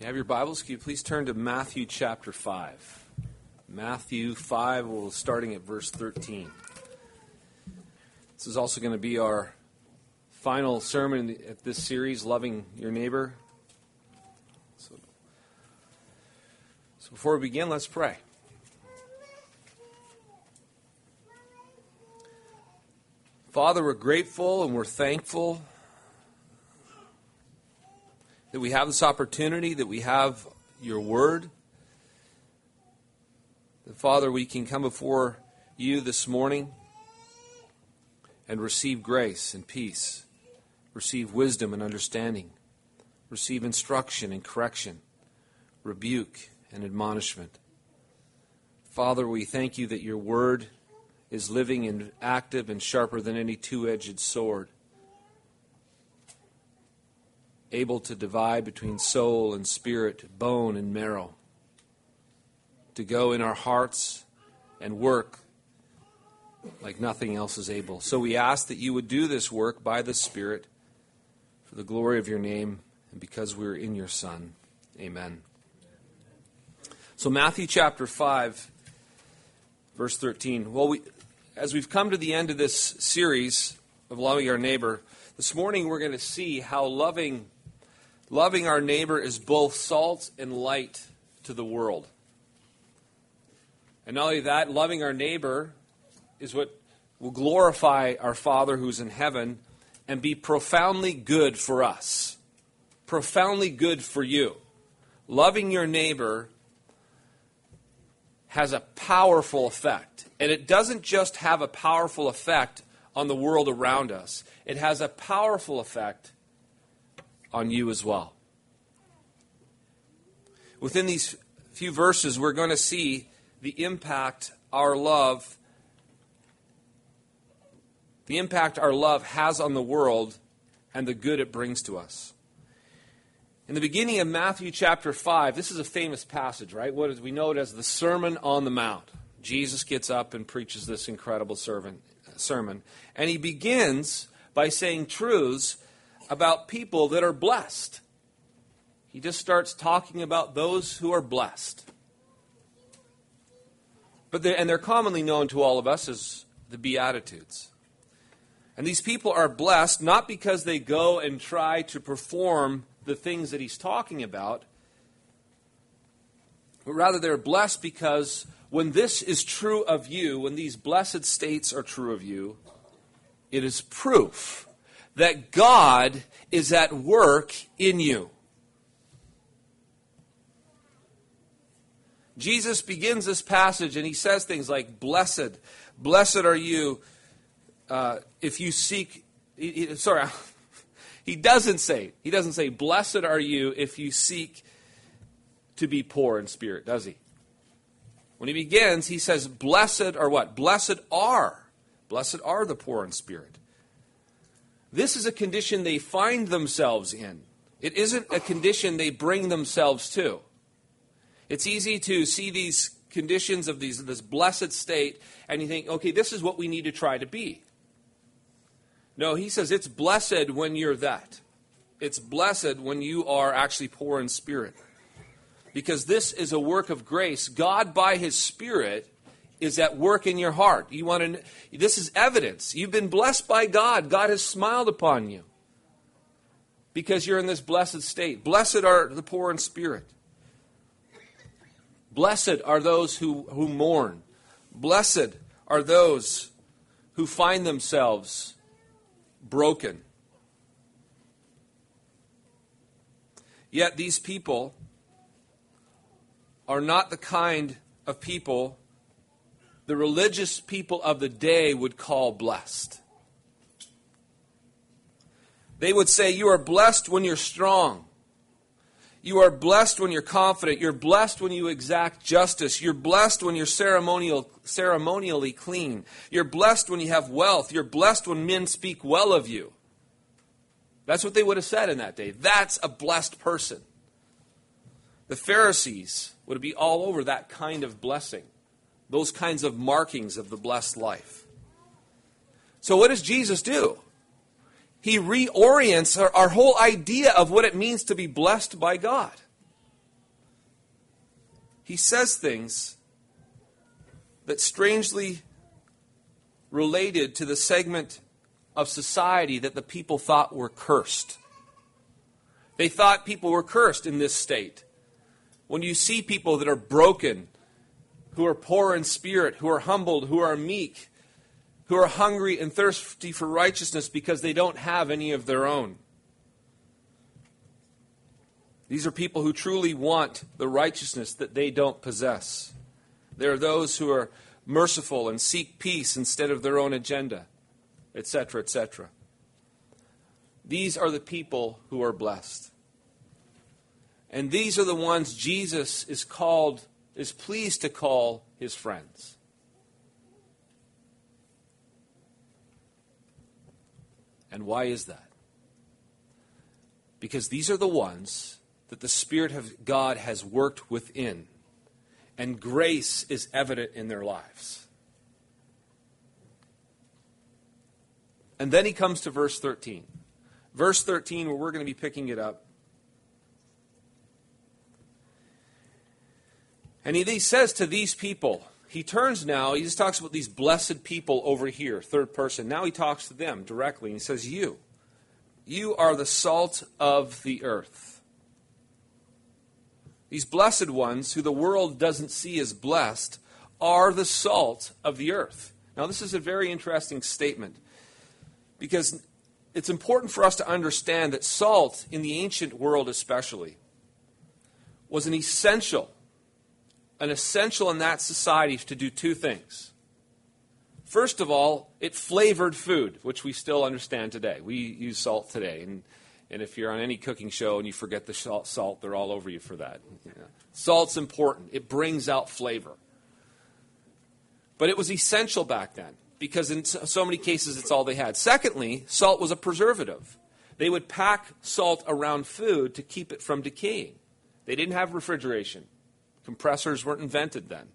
you have your Bibles, can you please turn to Matthew chapter 5? Matthew 5, we'll starting at verse 13. This is also going to be our final sermon at this series, Loving Your Neighbor. So, so before we begin, let's pray. Father, we're grateful and we're thankful that we have this opportunity, that we have your word. That, Father, we can come before you this morning and receive grace and peace, receive wisdom and understanding, receive instruction and correction, rebuke and admonishment. Father, we thank you that your word is living and active and sharper than any two edged sword able to divide between soul and spirit, bone and marrow, to go in our hearts and work like nothing else is able. So we ask that you would do this work by the Spirit for the glory of your name and because we're in your Son. Amen. So, Matthew chapter 5, verse 13. Well, we, as we've come to the end of this series of loving our neighbor, this morning we're going to see how loving Loving our neighbor is both salt and light to the world. And not only that, loving our neighbor is what will glorify our Father who's in heaven and be profoundly good for us. Profoundly good for you. Loving your neighbor has a powerful effect. And it doesn't just have a powerful effect on the world around us, it has a powerful effect on you as well. Within these few verses, we're going to see the impact our love the impact our love has on the world and the good it brings to us. In the beginning of Matthew chapter 5, this is a famous passage, right? What is we know it as the Sermon on the Mount. Jesus gets up and preaches this incredible sermon, sermon. And he begins by saying truths about people that are blessed. He just starts talking about those who are blessed. But they're, and they're commonly known to all of us as the Beatitudes. And these people are blessed not because they go and try to perform the things that he's talking about, but rather they're blessed because when this is true of you, when these blessed states are true of you, it is proof that God is at work in you. Jesus begins this passage and he says things like, Blessed, blessed are you uh, if you seek. Sorry, he doesn't say, he doesn't say, Blessed are you if you seek to be poor in spirit, does he? When he begins, he says, Blessed are what? Blessed are. Blessed are the poor in spirit. This is a condition they find themselves in. It isn't a condition they bring themselves to. It's easy to see these conditions of these, this blessed state and you think, okay, this is what we need to try to be. No, he says it's blessed when you're that. It's blessed when you are actually poor in spirit. Because this is a work of grace. God, by his Spirit, is at work in your heart. You want to this is evidence. You've been blessed by God. God has smiled upon you. Because you're in this blessed state. Blessed are the poor in spirit. Blessed are those who, who mourn. Blessed are those who find themselves broken. Yet these people are not the kind of people the religious people of the day would call blessed. They would say, You are blessed when you're strong. You are blessed when you're confident. You're blessed when you exact justice. You're blessed when you're ceremonial, ceremonially clean. You're blessed when you have wealth. You're blessed when men speak well of you. That's what they would have said in that day. That's a blessed person. The Pharisees would be all over that kind of blessing those kinds of markings of the blessed life. So, what does Jesus do? He reorients our, our, whole idea of what it means to be blessed by God. he says things that strangely related to the segment of society that the people thought were cursed. They thought people were cursed in this state. When you see people that are broken, who are poor in spirit, who are humbled, who are meek, who are hungry and thirsty for righteousness because they don't have any of their own. These are people who truly want the righteousness that they don't possess. There are those who are merciful and seek peace instead of their own agenda, etc., etc. These are the people who are blessed. And these are the ones Jesus is called is pleased to call his friends. And why is that? Because these are the ones that the Spirit of God has worked within, and grace is evident in their lives. And then he comes to verse 13. Verse 13, where we're going to be picking it up. And he, he says to these people, he turns now, he just talks about these blessed people over here, third person. Now he talks to them directly, and he says, You, you are the salt of the earth. These blessed ones, who the world doesn't see as blessed, are the salt of the earth. Now, this is a very interesting statement because it's important for us to understand that salt, in the ancient world especially, was an essential an essential in that society to do two things. First of all, it flavored food, which we still understand today. We use salt today. And, and if you're on any cooking show and you forget the salt, they're all over you for that. Salt's important, it brings out flavor. But it was essential back then because in so many cases it's all they had. Secondly, salt was a preservative. They would pack salt around food to keep it from decaying. They didn't have refrigeration. Compressors weren't invented then.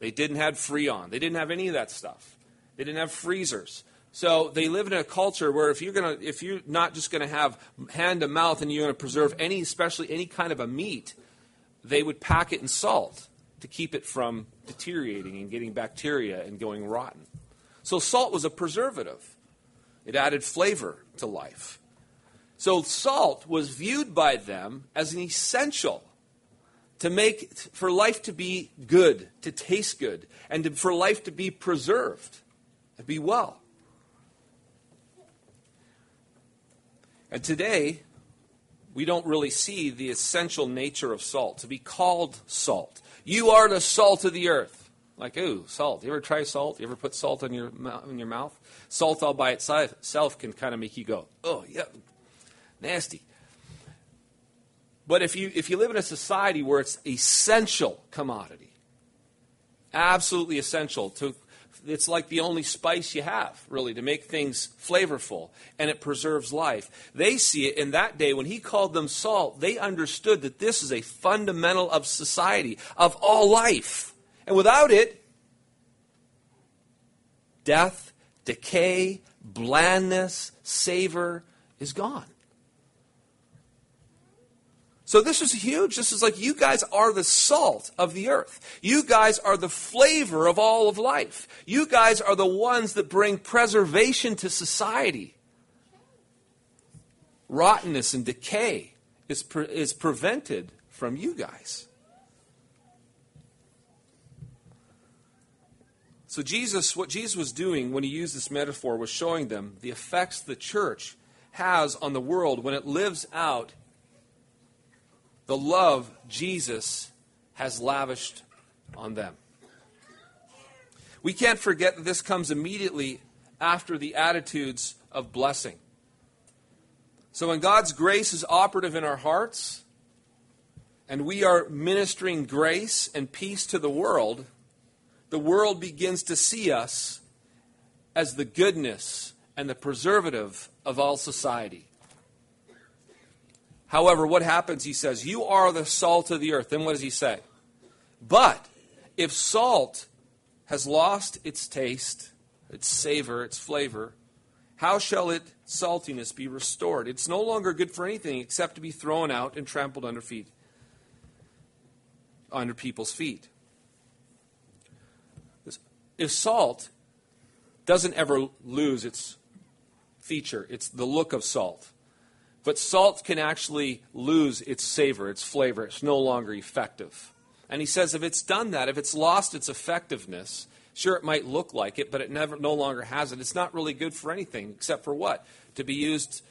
They didn't have Freon. They didn't have any of that stuff. They didn't have freezers. So they live in a culture where if you're gonna, if you're not just going to have hand to mouth and you're going to preserve any, especially any kind of a meat, they would pack it in salt to keep it from deteriorating and getting bacteria and going rotten. So salt was a preservative. It added flavor to life. So salt was viewed by them as an essential to make for life to be good, to taste good, and to, for life to be preserved and be well. And today, we don't really see the essential nature of salt, to be called salt. You are the salt of the earth. Like, ooh, salt. You ever try salt? You ever put salt in your, in your mouth? Salt all by itself can kind of make you go, oh, yeah, nasty. But if you, if you live in a society where it's essential commodity, absolutely essential to it's like the only spice you have, really, to make things flavorful, and it preserves life. They see it in that day when he called them salt, they understood that this is a fundamental of society, of all life. And without it, death, decay, blandness, savor is gone. So this is huge. This is like you guys are the salt of the earth. You guys are the flavor of all of life. You guys are the ones that bring preservation to society. Rottenness and decay is, pre- is prevented from you guys. So Jesus, what Jesus was doing when he used this metaphor was showing them the effects the church has on the world when it lives out the love Jesus has lavished on them. We can't forget that this comes immediately after the attitudes of blessing. So when God's grace is operative in our hearts, and we are ministering grace and peace to the world, the world begins to see us as the goodness and the preservative of all society. However, what happens? He says, You are the salt of the earth. Then what does he say? But if salt has lost its taste, its savor, its flavor, how shall its saltiness be restored? It's no longer good for anything except to be thrown out and trampled under feet. under people's feet. If salt doesn't ever lose its feature, it's the look of salt. But salt can actually lose its savor, its flavor. It's no longer effective. And he says if it's done that, if it's lost its effectiveness, sure it might look like it, but it never no longer has it. It's not really good for anything except for what? To be used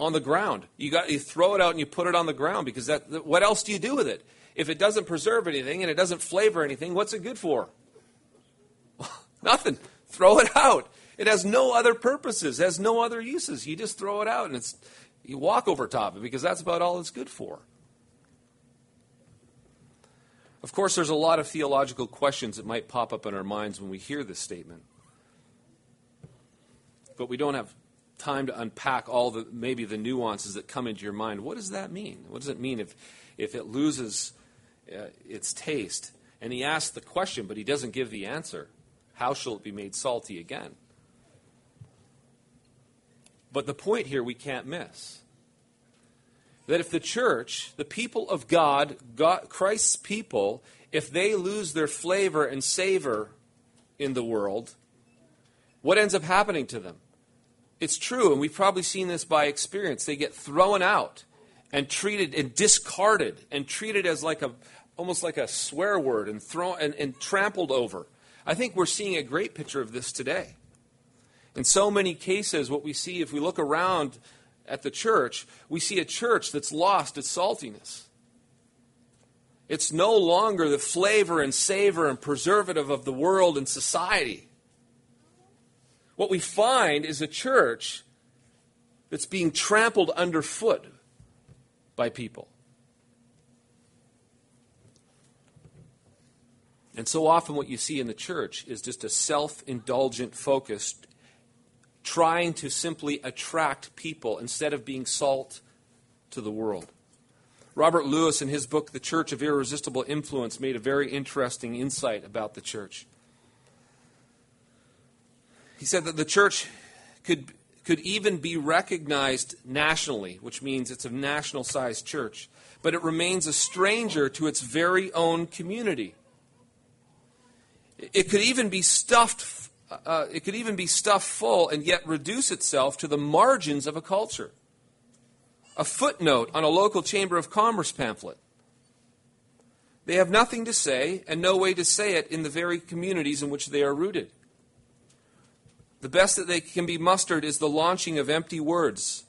on the ground. You got you throw it out and you put it on the ground because that what else do you do with it? If it doesn't preserve anything and it doesn't flavor anything, what's it good for? Nothing. Throw it out. It has no other purposes, has no other uses. You just throw it out and it's you walk over top of it because that's about all it's good for. Of course, there's a lot of theological questions that might pop up in our minds when we hear this statement. But we don't have time to unpack all the maybe the nuances that come into your mind. What does that mean? What does it mean if if it loses uh, its taste? And he asks the question, but he doesn't give the answer. How shall it be made salty again? But the point here we can't miss that if the church, the people of God, God, Christ's people, if they lose their flavor and savor in the world, what ends up happening to them? It's true, and we've probably seen this by experience. They get thrown out and treated and discarded and treated as like a almost like a swear word and thrown and, and trampled over. I think we're seeing a great picture of this today. In so many cases, what we see if we look around at the church, we see a church that's lost its saltiness. It's no longer the flavor and savor and preservative of the world and society. What we find is a church that's being trampled underfoot by people. And so often, what you see in the church is just a self indulgent focus trying to simply attract people instead of being salt to the world. Robert Lewis, in his book, The Church of Irresistible Influence, made a very interesting insight about the church. He said that the church could, could even be recognized nationally, which means it's a national sized church, but it remains a stranger to its very own community. It could even be stuffed uh, it could even be stuffed full and yet reduce itself to the margins of a culture. A footnote on a local Chamber of Commerce pamphlet. They have nothing to say and no way to say it in the very communities in which they are rooted. The best that they can be mustered is the launching of empty words,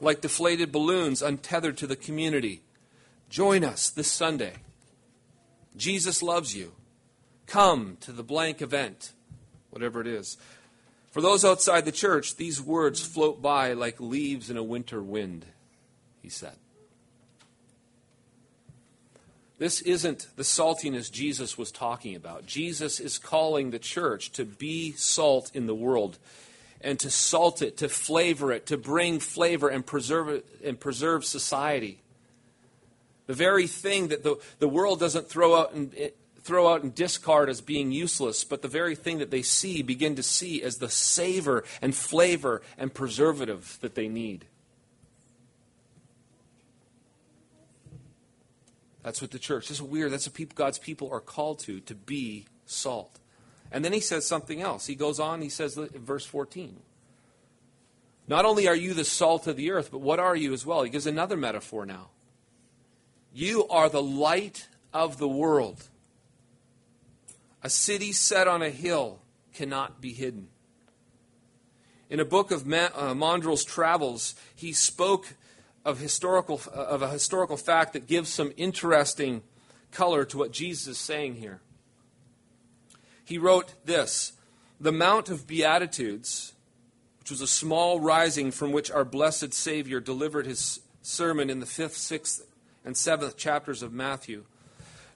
like deflated balloons untethered to the community. Join us this Sunday. Jesus loves you. Come to the blank event whatever it is. For those outside the church, these words float by like leaves in a winter wind, he said. This isn't the saltiness Jesus was talking about. Jesus is calling the church to be salt in the world and to salt it, to flavor it, to bring flavor and preserve it and preserve society. The very thing that the, the world doesn't throw out throw out and discard as being useless, but the very thing that they see begin to see as the savor and flavor and preservative that they need. That's what the church. This is weird. That's what people, God's people are called to, to be salt. And then he says something else. He goes on, he says verse 14. Not only are you the salt of the earth, but what are you as well? He gives another metaphor now. You are the light of the world. A city set on a hill cannot be hidden. In a book of uh, travels, he spoke of, historical, uh, of a historical fact that gives some interesting color to what Jesus is saying here. He wrote this The Mount of Beatitudes, which was a small rising from which our blessed Savior delivered his sermon in the fifth, sixth, and seventh chapters of Matthew.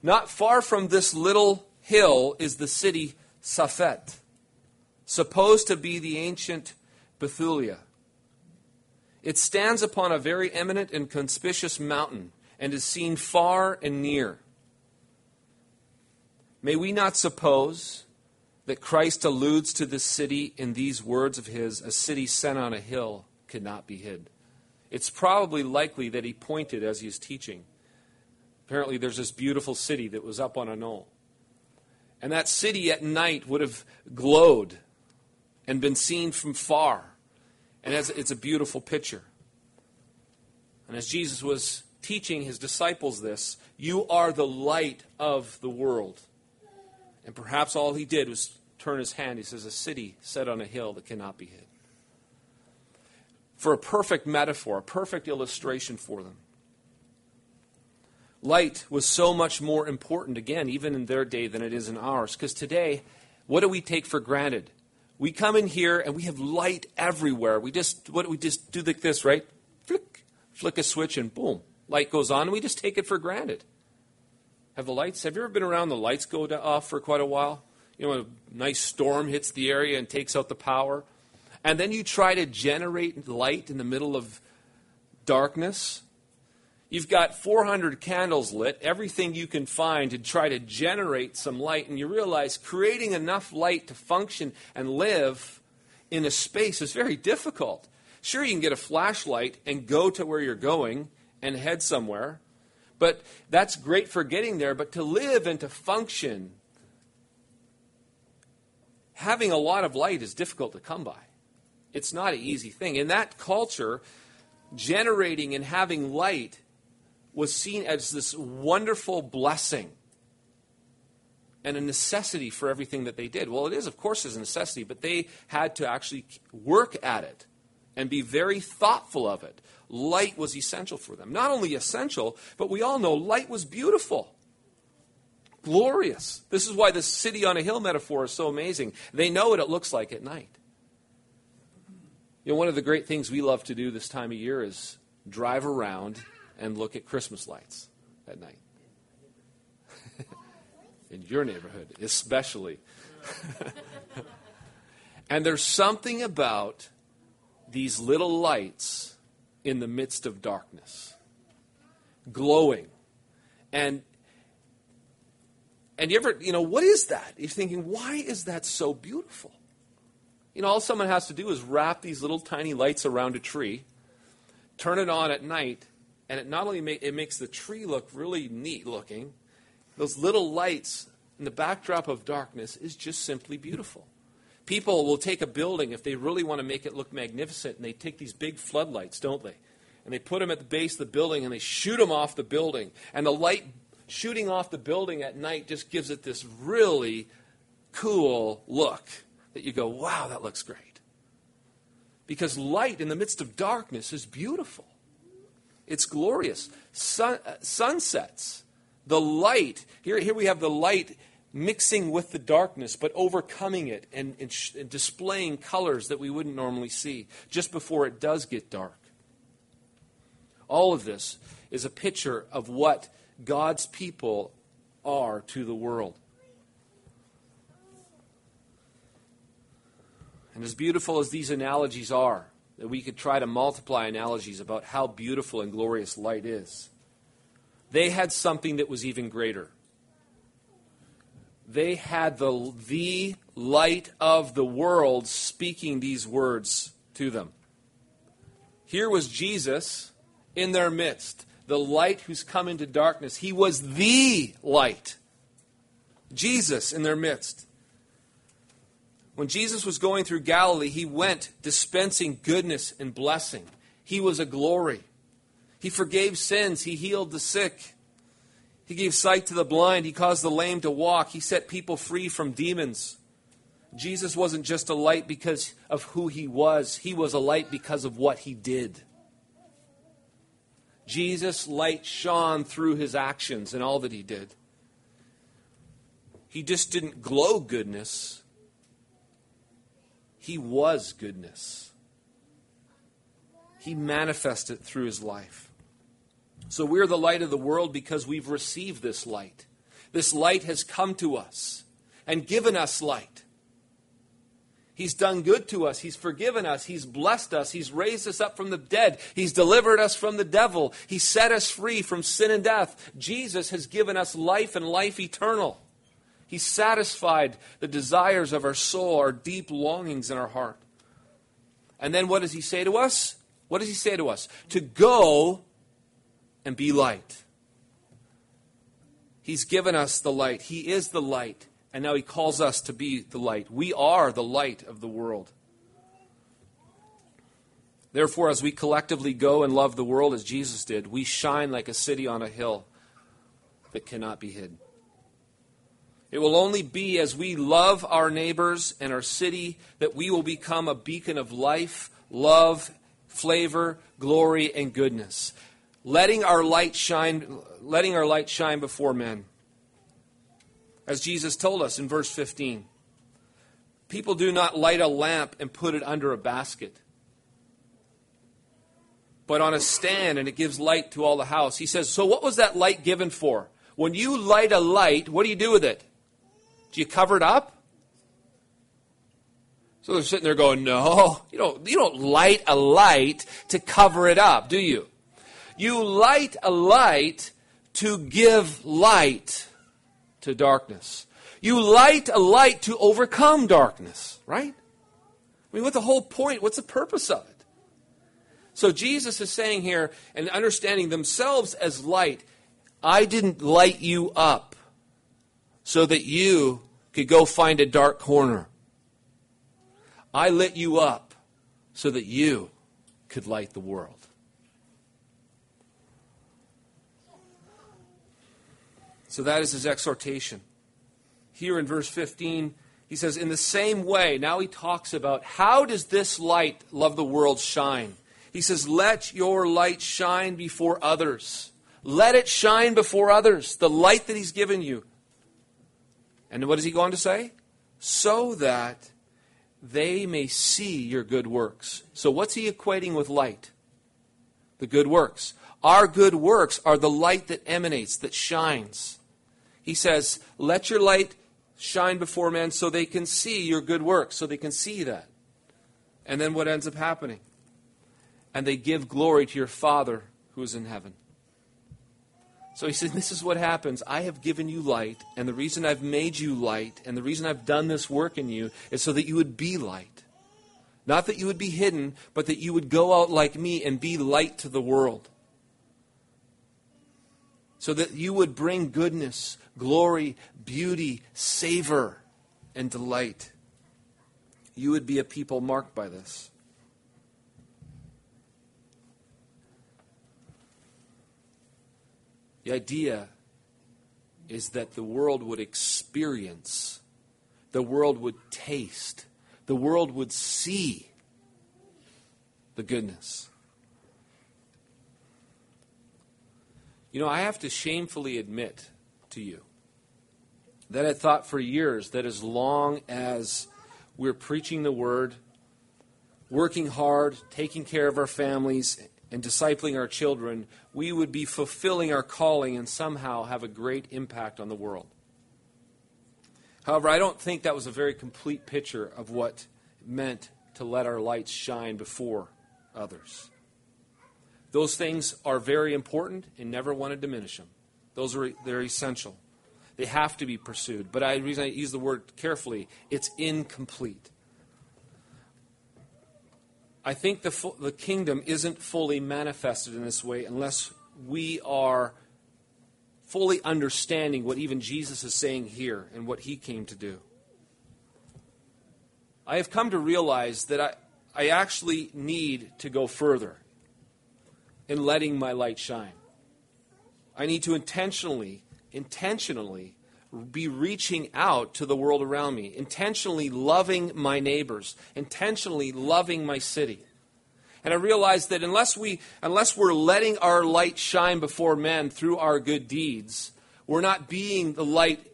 Not far from this little hill is the city Safed, supposed to be the ancient Bethulia. It stands upon a very eminent and conspicuous mountain and is seen far and near. May we not suppose that Christ alludes to this city in these words of his a city set on a hill cannot be hid. It's probably likely that he pointed as he teaching Apparently, there's this beautiful city that was up on a knoll. And that city at night would have glowed and been seen from far. And it's a beautiful picture. And as Jesus was teaching his disciples this, you are the light of the world. And perhaps all he did was turn his hand. He says, A city set on a hill that cannot be hid. For a perfect metaphor, a perfect illustration for them. Light was so much more important, again, even in their day than it is in ours. Because today, what do we take for granted? We come in here and we have light everywhere. We just what we just do like this, right? Flick, flick a switch and boom, light goes on, and we just take it for granted. Have the lights? Have you ever been around the lights go off for quite a while? You know, a nice storm hits the area and takes out the power, and then you try to generate light in the middle of darkness. You've got 400 candles lit, everything you can find to try to generate some light, and you realize creating enough light to function and live in a space is very difficult. Sure, you can get a flashlight and go to where you're going and head somewhere, but that's great for getting there. But to live and to function, having a lot of light is difficult to come by. It's not an easy thing. In that culture, generating and having light was seen as this wonderful blessing and a necessity for everything that they did. Well, it is, of course, is a necessity, but they had to actually work at it and be very thoughtful of it. Light was essential for them. Not only essential, but we all know light was beautiful. Glorious. This is why the city on a hill metaphor is so amazing. They know what it looks like at night. You know, one of the great things we love to do this time of year is drive around and look at Christmas lights at night. In your neighborhood, especially. and there's something about these little lights in the midst of darkness, glowing. And and you ever, you know, what is that? You're thinking, why is that so beautiful? You know, all someone has to do is wrap these little tiny lights around a tree, turn it on at night, and it not only it makes the tree look really neat looking, those little lights in the backdrop of darkness is just simply beautiful. People will take a building if they really want to make it look magnificent, and they take these big floodlights, don't they? And they put them at the base of the building and they shoot them off the building. And the light shooting off the building at night just gives it this really cool look that you go, wow, that looks great. Because light in the midst of darkness is beautiful. It's glorious. Sun, uh, sunsets, the light. Here, here we have the light mixing with the darkness, but overcoming it and, and, sh- and displaying colors that we wouldn't normally see just before it does get dark. All of this is a picture of what God's people are to the world. And as beautiful as these analogies are, that we could try to multiply analogies about how beautiful and glorious light is. They had something that was even greater. They had the, the light of the world speaking these words to them. Here was Jesus in their midst, the light who's come into darkness. He was the light. Jesus in their midst. When Jesus was going through Galilee, he went dispensing goodness and blessing. He was a glory. He forgave sins. He healed the sick. He gave sight to the blind. He caused the lame to walk. He set people free from demons. Jesus wasn't just a light because of who he was, he was a light because of what he did. Jesus' light shone through his actions and all that he did. He just didn't glow goodness, he was goodness. He manifested through his life. So we're the light of the world because we've received this light. This light has come to us and given us light. He's done good to us. He's forgiven us. He's blessed us. He's raised us up from the dead. He's delivered us from the devil. He set us free from sin and death. Jesus has given us life and life eternal. He satisfied the desires of our soul, our deep longings in our heart. And then what does he say to us? What does he say to us? To go and be light. He's given us the light. He is the light. And now he calls us to be the light. We are the light of the world. Therefore, as we collectively go and love the world as Jesus did, we shine like a city on a hill that cannot be hidden. It will only be as we love our neighbors and our city that we will become a beacon of life, love, flavor, glory, and goodness. Letting our light shine, letting our light shine before men. As Jesus told us in verse 15. People do not light a lamp and put it under a basket, but on a stand, and it gives light to all the house. He says, So what was that light given for? When you light a light, what do you do with it? Do you cover it up? So they're sitting there going, No, you don't, you don't light a light to cover it up, do you? You light a light to give light to darkness. You light a light to overcome darkness, right? I mean, what's the whole point? What's the purpose of it? So Jesus is saying here, and understanding themselves as light, I didn't light you up so that you could go find a dark corner. I lit you up so that you could light the world. So that is his exhortation. Here in verse 15, he says, In the same way, now he talks about how does this light, love the world, shine? He says, Let your light shine before others. Let it shine before others, the light that he's given you. And what does he go on to say? So that they may see your good works. So, what's he equating with light? The good works. Our good works are the light that emanates, that shines. He says, Let your light shine before men so they can see your good works, so they can see that. And then what ends up happening? And they give glory to your Father who is in heaven. So he said, This is what happens. I have given you light, and the reason I've made you light, and the reason I've done this work in you is so that you would be light. Not that you would be hidden, but that you would go out like me and be light to the world. So that you would bring goodness, glory, beauty, savor, and delight. You would be a people marked by this. The idea is that the world would experience, the world would taste, the world would see the goodness. You know, I have to shamefully admit to you that I thought for years that as long as we're preaching the word, working hard, taking care of our families, and discipling our children, we would be fulfilling our calling and somehow have a great impact on the world. However, I don't think that was a very complete picture of what it meant to let our lights shine before others. Those things are very important and never want to diminish them. Those are they're essential. They have to be pursued. But I, the reason I use the word carefully, it's incomplete. I think the, the kingdom isn't fully manifested in this way unless we are fully understanding what even Jesus is saying here and what he came to do. I have come to realize that I, I actually need to go further in letting my light shine. I need to intentionally, intentionally be reaching out to the world around me, intentionally loving my neighbors, intentionally loving my city. And I realize that unless, we, unless we're letting our light shine before men through our good deeds, we're not being the light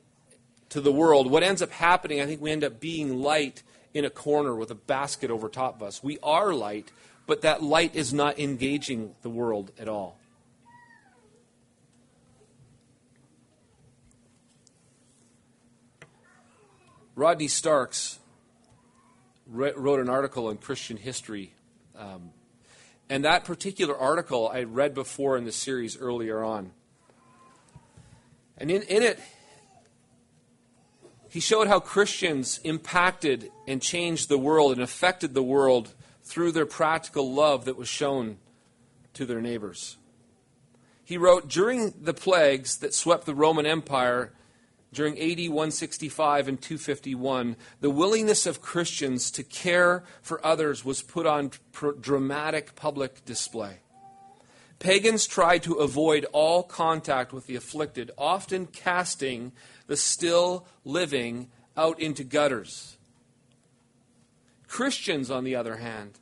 to the world. What ends up happening, I think we end up being light in a corner with a basket over top of us. We are light, but that light is not engaging the world at all. Rodney Starks wrote an article in Christian history. Um, and that particular article I read before in the series earlier on. And in, in it, he showed how Christians impacted and changed the world and affected the world through their practical love that was shown to their neighbors. He wrote During the plagues that swept the Roman Empire during AD 165 and 251, the willingness of Christians to care for others was put on pr- dramatic public display. Pagans tried to avoid all contact with the afflicted, often casting the still living out into gutters. Christians, on the other hand,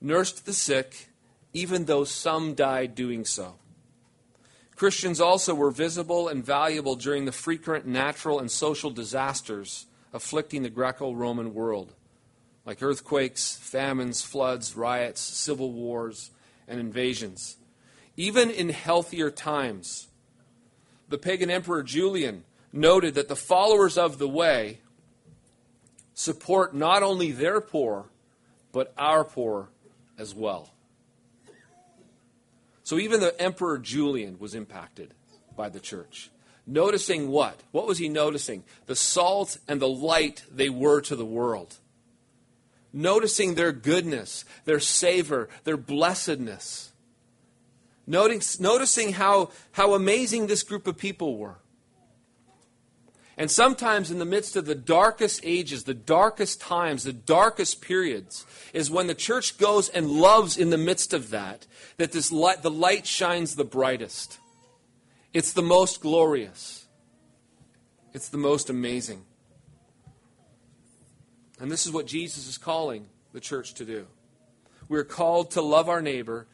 nursed the sick, even though some died doing so. Christians also were visible and valuable during the frequent natural and social disasters afflicting the Greco Roman world, like earthquakes, famines, floods, riots, civil wars, and invasions. Even in healthier times, the pagan emperor Julian noted that the followers of the way support not only their poor, but our poor as well. So even the Emperor Julian was impacted by the church. Noticing what? What was he noticing? The salt and the light they were to the world. Noticing their goodness, their savor, their blessedness. Noticing, noticing how, how amazing this group of people were. And sometimes, in the midst of the darkest ages, the darkest times, the darkest periods, is when the church goes and loves in the midst of that, that this light, the light shines the brightest. It's the most glorious. It's the most amazing. And this is what Jesus is calling the church to do. We're called to love our neighbor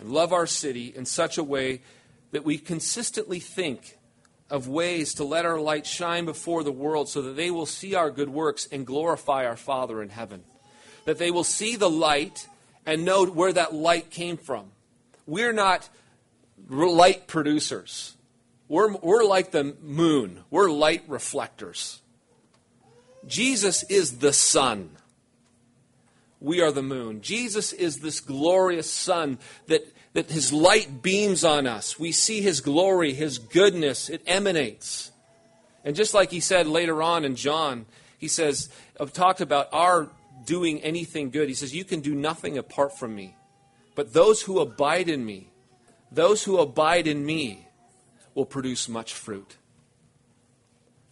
and love our city in such a way that we consistently think of ways to let our light shine before the world so that they will see our good works and glorify our Father in heaven. That they will see the light and know where that light came from. We're not light producers. We're, we're like the moon. We're light reflectors. Jesus is the sun. We are the moon. Jesus is this glorious sun that that his light beams on us. We see his glory, his goodness, it emanates. And just like he said later on in John, he says, uh, talked about our doing anything good. He says, You can do nothing apart from me. But those who abide in me, those who abide in me, will produce much fruit.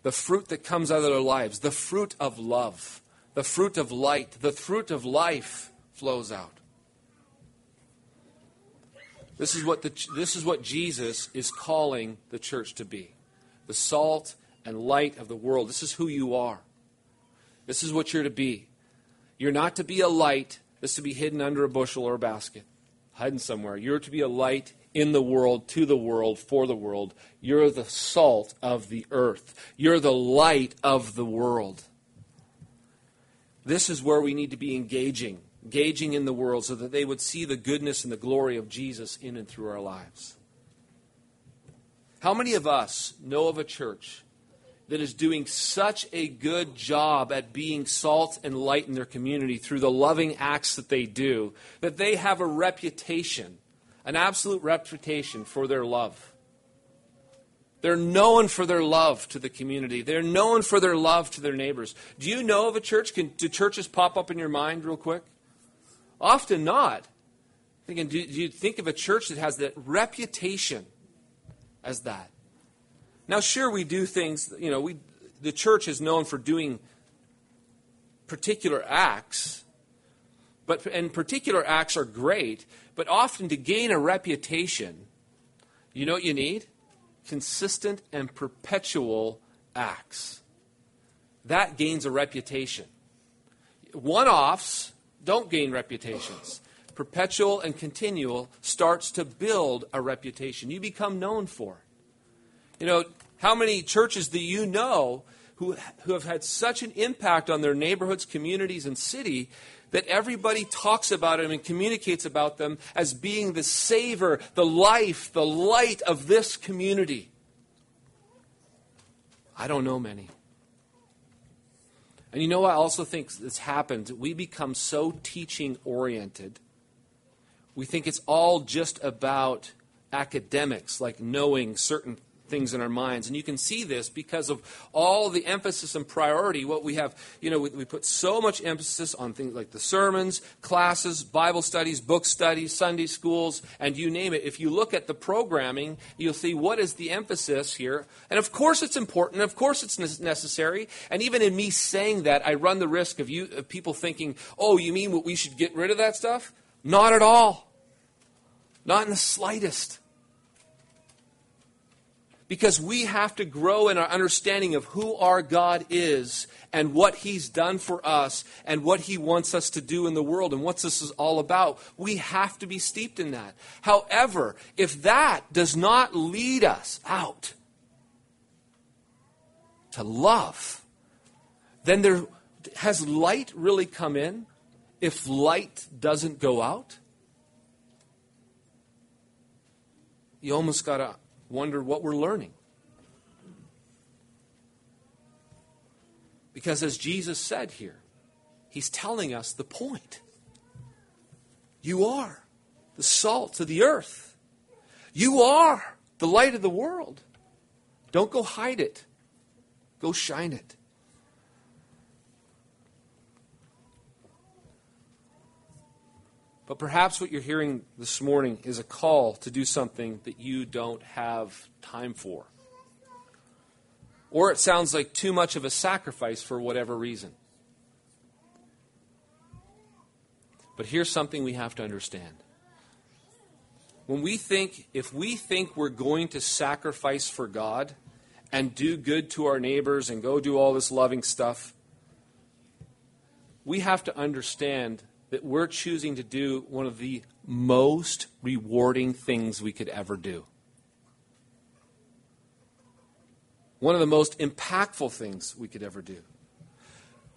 The fruit that comes out of their lives, the fruit of love, the fruit of light, the fruit of life flows out. This is what, the, this is what Jesus is calling the church to be the salt and light of the world. This is who you are. This is what you're to be. You're not to be a light that's to be hidden under a bushel or a basket, hidden somewhere. You're to be a light in the world, to the world, for the world. You're the salt of the earth. You're the light of the world. This is where we need to be engaging gauging in the world so that they would see the goodness and the glory of Jesus in and through our lives. How many of us know of a church that is doing such a good job at being salt and light in their community through the loving acts that they do that they have a reputation, an absolute reputation for their love? They're known for their love to the community. They're known for their love to their neighbors. Do you know of a church? Can, do churches pop up in your mind real quick? Often not. Thinking, do, do you think of a church that has that reputation as that? Now, sure, we do things, you know, we, the church is known for doing particular acts, but, and particular acts are great, but often to gain a reputation, you know what you need? Consistent and perpetual acts. That gains a reputation. One offs don't gain reputations. Perpetual and continual starts to build a reputation. You become known for You know, how many churches do you know who, who have had such an impact on their neighborhoods, communities, and city that everybody talks about them and communicates about them as being the savor, the life, the light of this community? I don't know many. And you know what I also think this happens? We become so teaching oriented. We think it's all just about academics, like knowing certain things in our minds. And you can see this because of all the emphasis and priority. What we have, you know, we, we, put so much emphasis on things like the sermons, classes, Bible studies, book studies, Sunday schools, and you name it. If you look at the programming, you'll see what is the emphasis here. And of course it's important. Of course it's necessary. And even in me saying that, I run the risk of you, of people thinking, oh, you mean we should get rid of that stuff? Not at all. Not in the slightest because we have to grow in our understanding of who our God is and what He's done for us and what He wants us to do in the world and what this is all about. We have to be steeped in that. However, if that does not lead us out to love, then there has light really come in if light doesn't go out? You almost got to wonder what we're learning. Because as Jesus said here, he's telling us the point. You are the salt of the earth. You are the light of the world. Don't go hide it, go shine it. But perhaps what you're hearing this morning is a call to do something that you don't have time for. Or it sounds like too much of a sacrifice for whatever reason. But here's something we have to understand. When we think, if we think we're going to sacrifice for God and do good to our neighbors and go do all this loving stuff, we have to understand that we're choosing to do one of the most rewarding things we could ever do. One of the most impactful things we could ever do.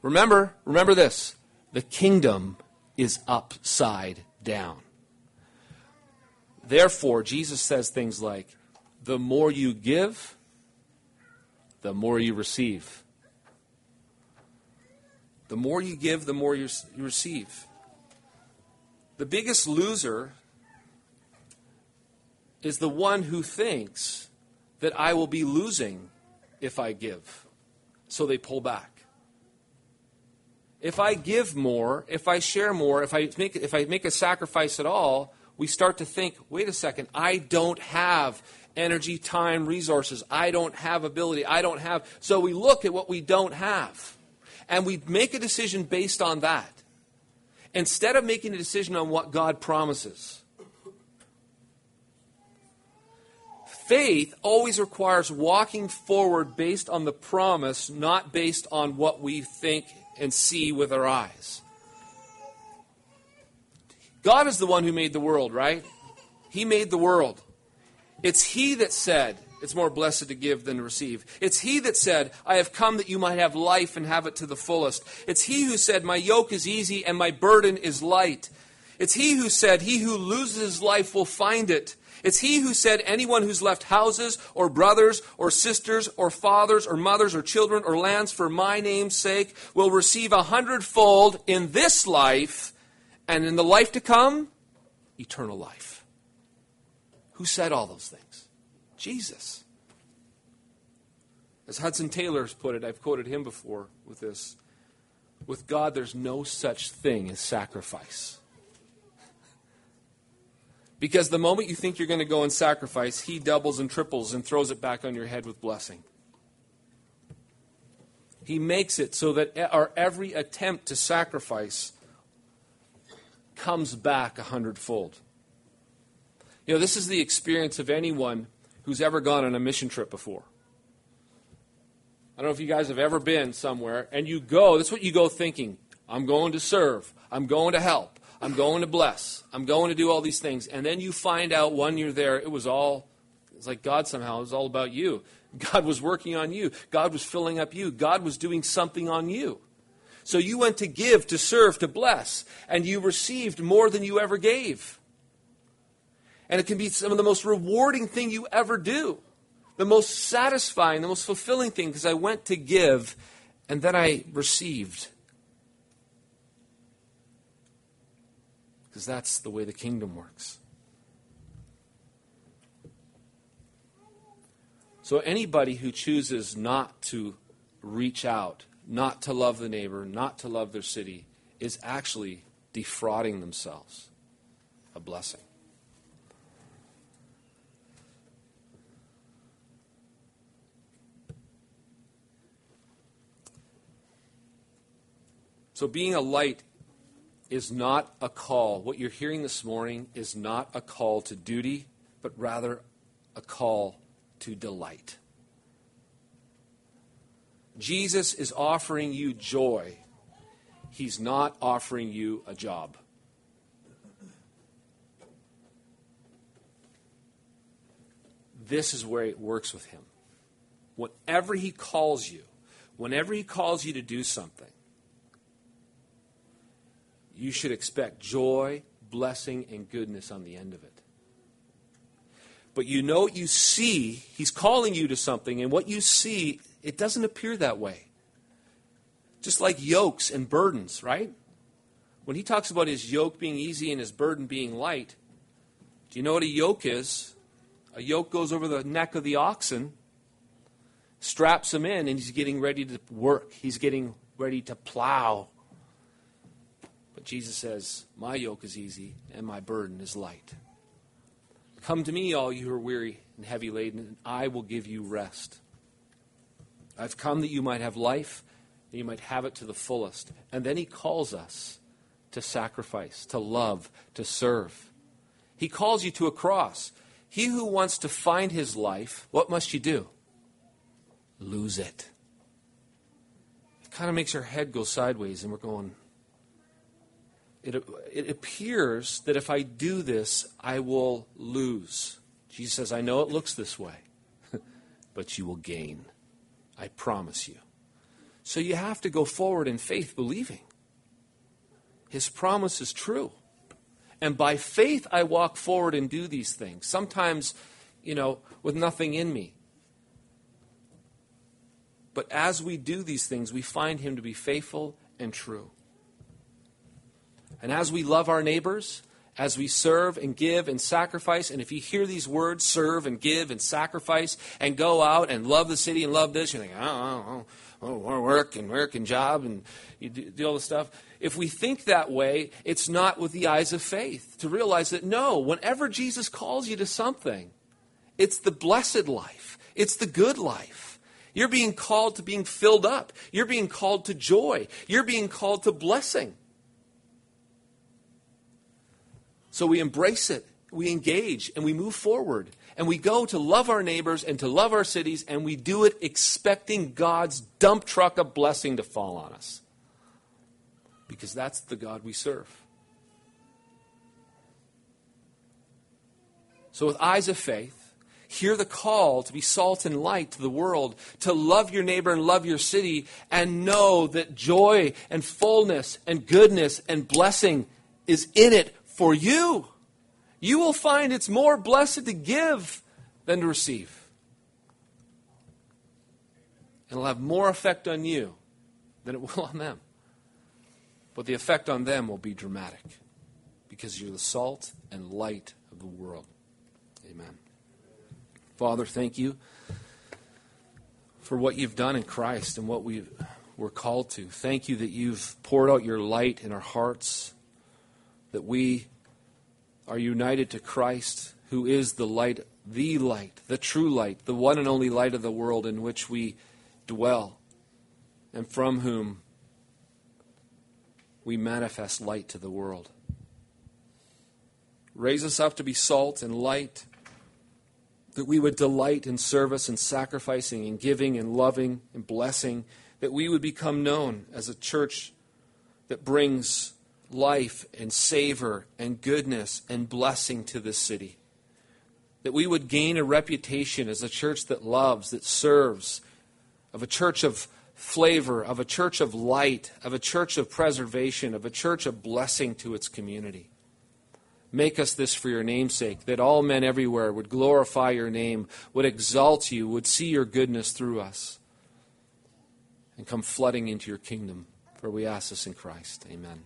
Remember, remember this the kingdom is upside down. Therefore, Jesus says things like, the more you give, the more you receive. The more you give, the more you, receive. The biggest loser is the one who thinks that I will be losing if I give. So they pull back. If I give more, if I share more, if I make, if I make a sacrifice at all, we start to think wait a second, I don't have energy, time, resources. I don't have ability. I don't have. So we look at what we don't have. And we make a decision based on that instead of making a decision on what God promises. Faith always requires walking forward based on the promise, not based on what we think and see with our eyes. God is the one who made the world, right? He made the world. It's He that said, it's more blessed to give than to receive. It's he that said, I have come that you might have life and have it to the fullest. It's he who said, My yoke is easy and my burden is light. It's he who said, He who loses his life will find it. It's he who said, Anyone who's left houses or brothers or sisters or fathers or mothers or children or lands for my name's sake will receive a hundredfold in this life and in the life to come, eternal life. Who said all those things? Jesus. As Hudson Taylor's put it, I've quoted him before with this with God, there's no such thing as sacrifice. Because the moment you think you're going to go and sacrifice, He doubles and triples and throws it back on your head with blessing. He makes it so that our every attempt to sacrifice comes back a hundredfold. You know, this is the experience of anyone who's ever gone on a mission trip before. I don't know if you guys have ever been somewhere and you go, that's what you go thinking. I'm going to serve. I'm going to help. I'm going to bless. I'm going to do all these things. And then you find out when you're there, it was all, it's like God somehow, it was all about you. God was working on you. God was filling up you. God was doing something on you. So you went to give, to serve, to bless, and you received more than you ever gave. And it can be some of the most rewarding thing you ever do. The most satisfying, the most fulfilling thing because I went to give and then I received. Because that's the way the kingdom works. So anybody who chooses not to reach out, not to love the neighbor, not to love their city, is actually defrauding themselves a blessing. So, being a light is not a call. What you're hearing this morning is not a call to duty, but rather a call to delight. Jesus is offering you joy. He's not offering you a job. This is where it works with him. Whenever he calls you, whenever he calls you to do something, you should expect joy, blessing, and goodness on the end of it. But you know what you see, he's calling you to something, and what you see, it doesn't appear that way. Just like yokes and burdens, right? When he talks about his yoke being easy and his burden being light, do you know what a yoke is? A yoke goes over the neck of the oxen, straps him in, and he's getting ready to work. He's getting ready to plow. But Jesus says, My yoke is easy and my burden is light. Come to me, all you who are weary and heavy laden, and I will give you rest. I've come that you might have life, and you might have it to the fullest. And then he calls us to sacrifice, to love, to serve. He calls you to a cross. He who wants to find his life, what must you do? Lose it. It kind of makes our head go sideways, and we're going, it, it appears that if I do this, I will lose. Jesus says, I know it looks this way, but you will gain. I promise you. So you have to go forward in faith, believing. His promise is true. And by faith, I walk forward and do these things. Sometimes, you know, with nothing in me. But as we do these things, we find Him to be faithful and true. And as we love our neighbors, as we serve and give and sacrifice, and if you hear these words, serve and give and sacrifice, and go out and love the city and love this, you think, oh, oh, oh, oh work and work and job and you do, do all this stuff. If we think that way, it's not with the eyes of faith to realize that no, whenever Jesus calls you to something, it's the blessed life, it's the good life. You're being called to being filled up. You're being called to joy. You're being called to blessing. So we embrace it, we engage, and we move forward. And we go to love our neighbors and to love our cities, and we do it expecting God's dump truck of blessing to fall on us. Because that's the God we serve. So, with eyes of faith, hear the call to be salt and light to the world, to love your neighbor and love your city, and know that joy and fullness and goodness and blessing is in it for you. You will find it's more blessed to give than to receive. And it'll have more effect on you than it will on them. But the effect on them will be dramatic because you're the salt and light of the world. Amen. Father, thank you for what you've done in Christ and what we were called to. Thank you that you've poured out your light in our hearts that we are united to Christ, who is the light, the light, the true light, the one and only light of the world in which we dwell, and from whom we manifest light to the world. Raise us up to be salt and light, that we would delight in service and sacrificing and giving and loving and blessing, that we would become known as a church that brings life and savor and goodness and blessing to this city. That we would gain a reputation as a church that loves, that serves, of a church of flavor, of a church of light, of a church of preservation, of a church of blessing to its community. Make us this for your name's sake, that all men everywhere would glorify your name, would exalt you, would see your goodness through us, and come flooding into your kingdom. For we ask this in Christ. Amen.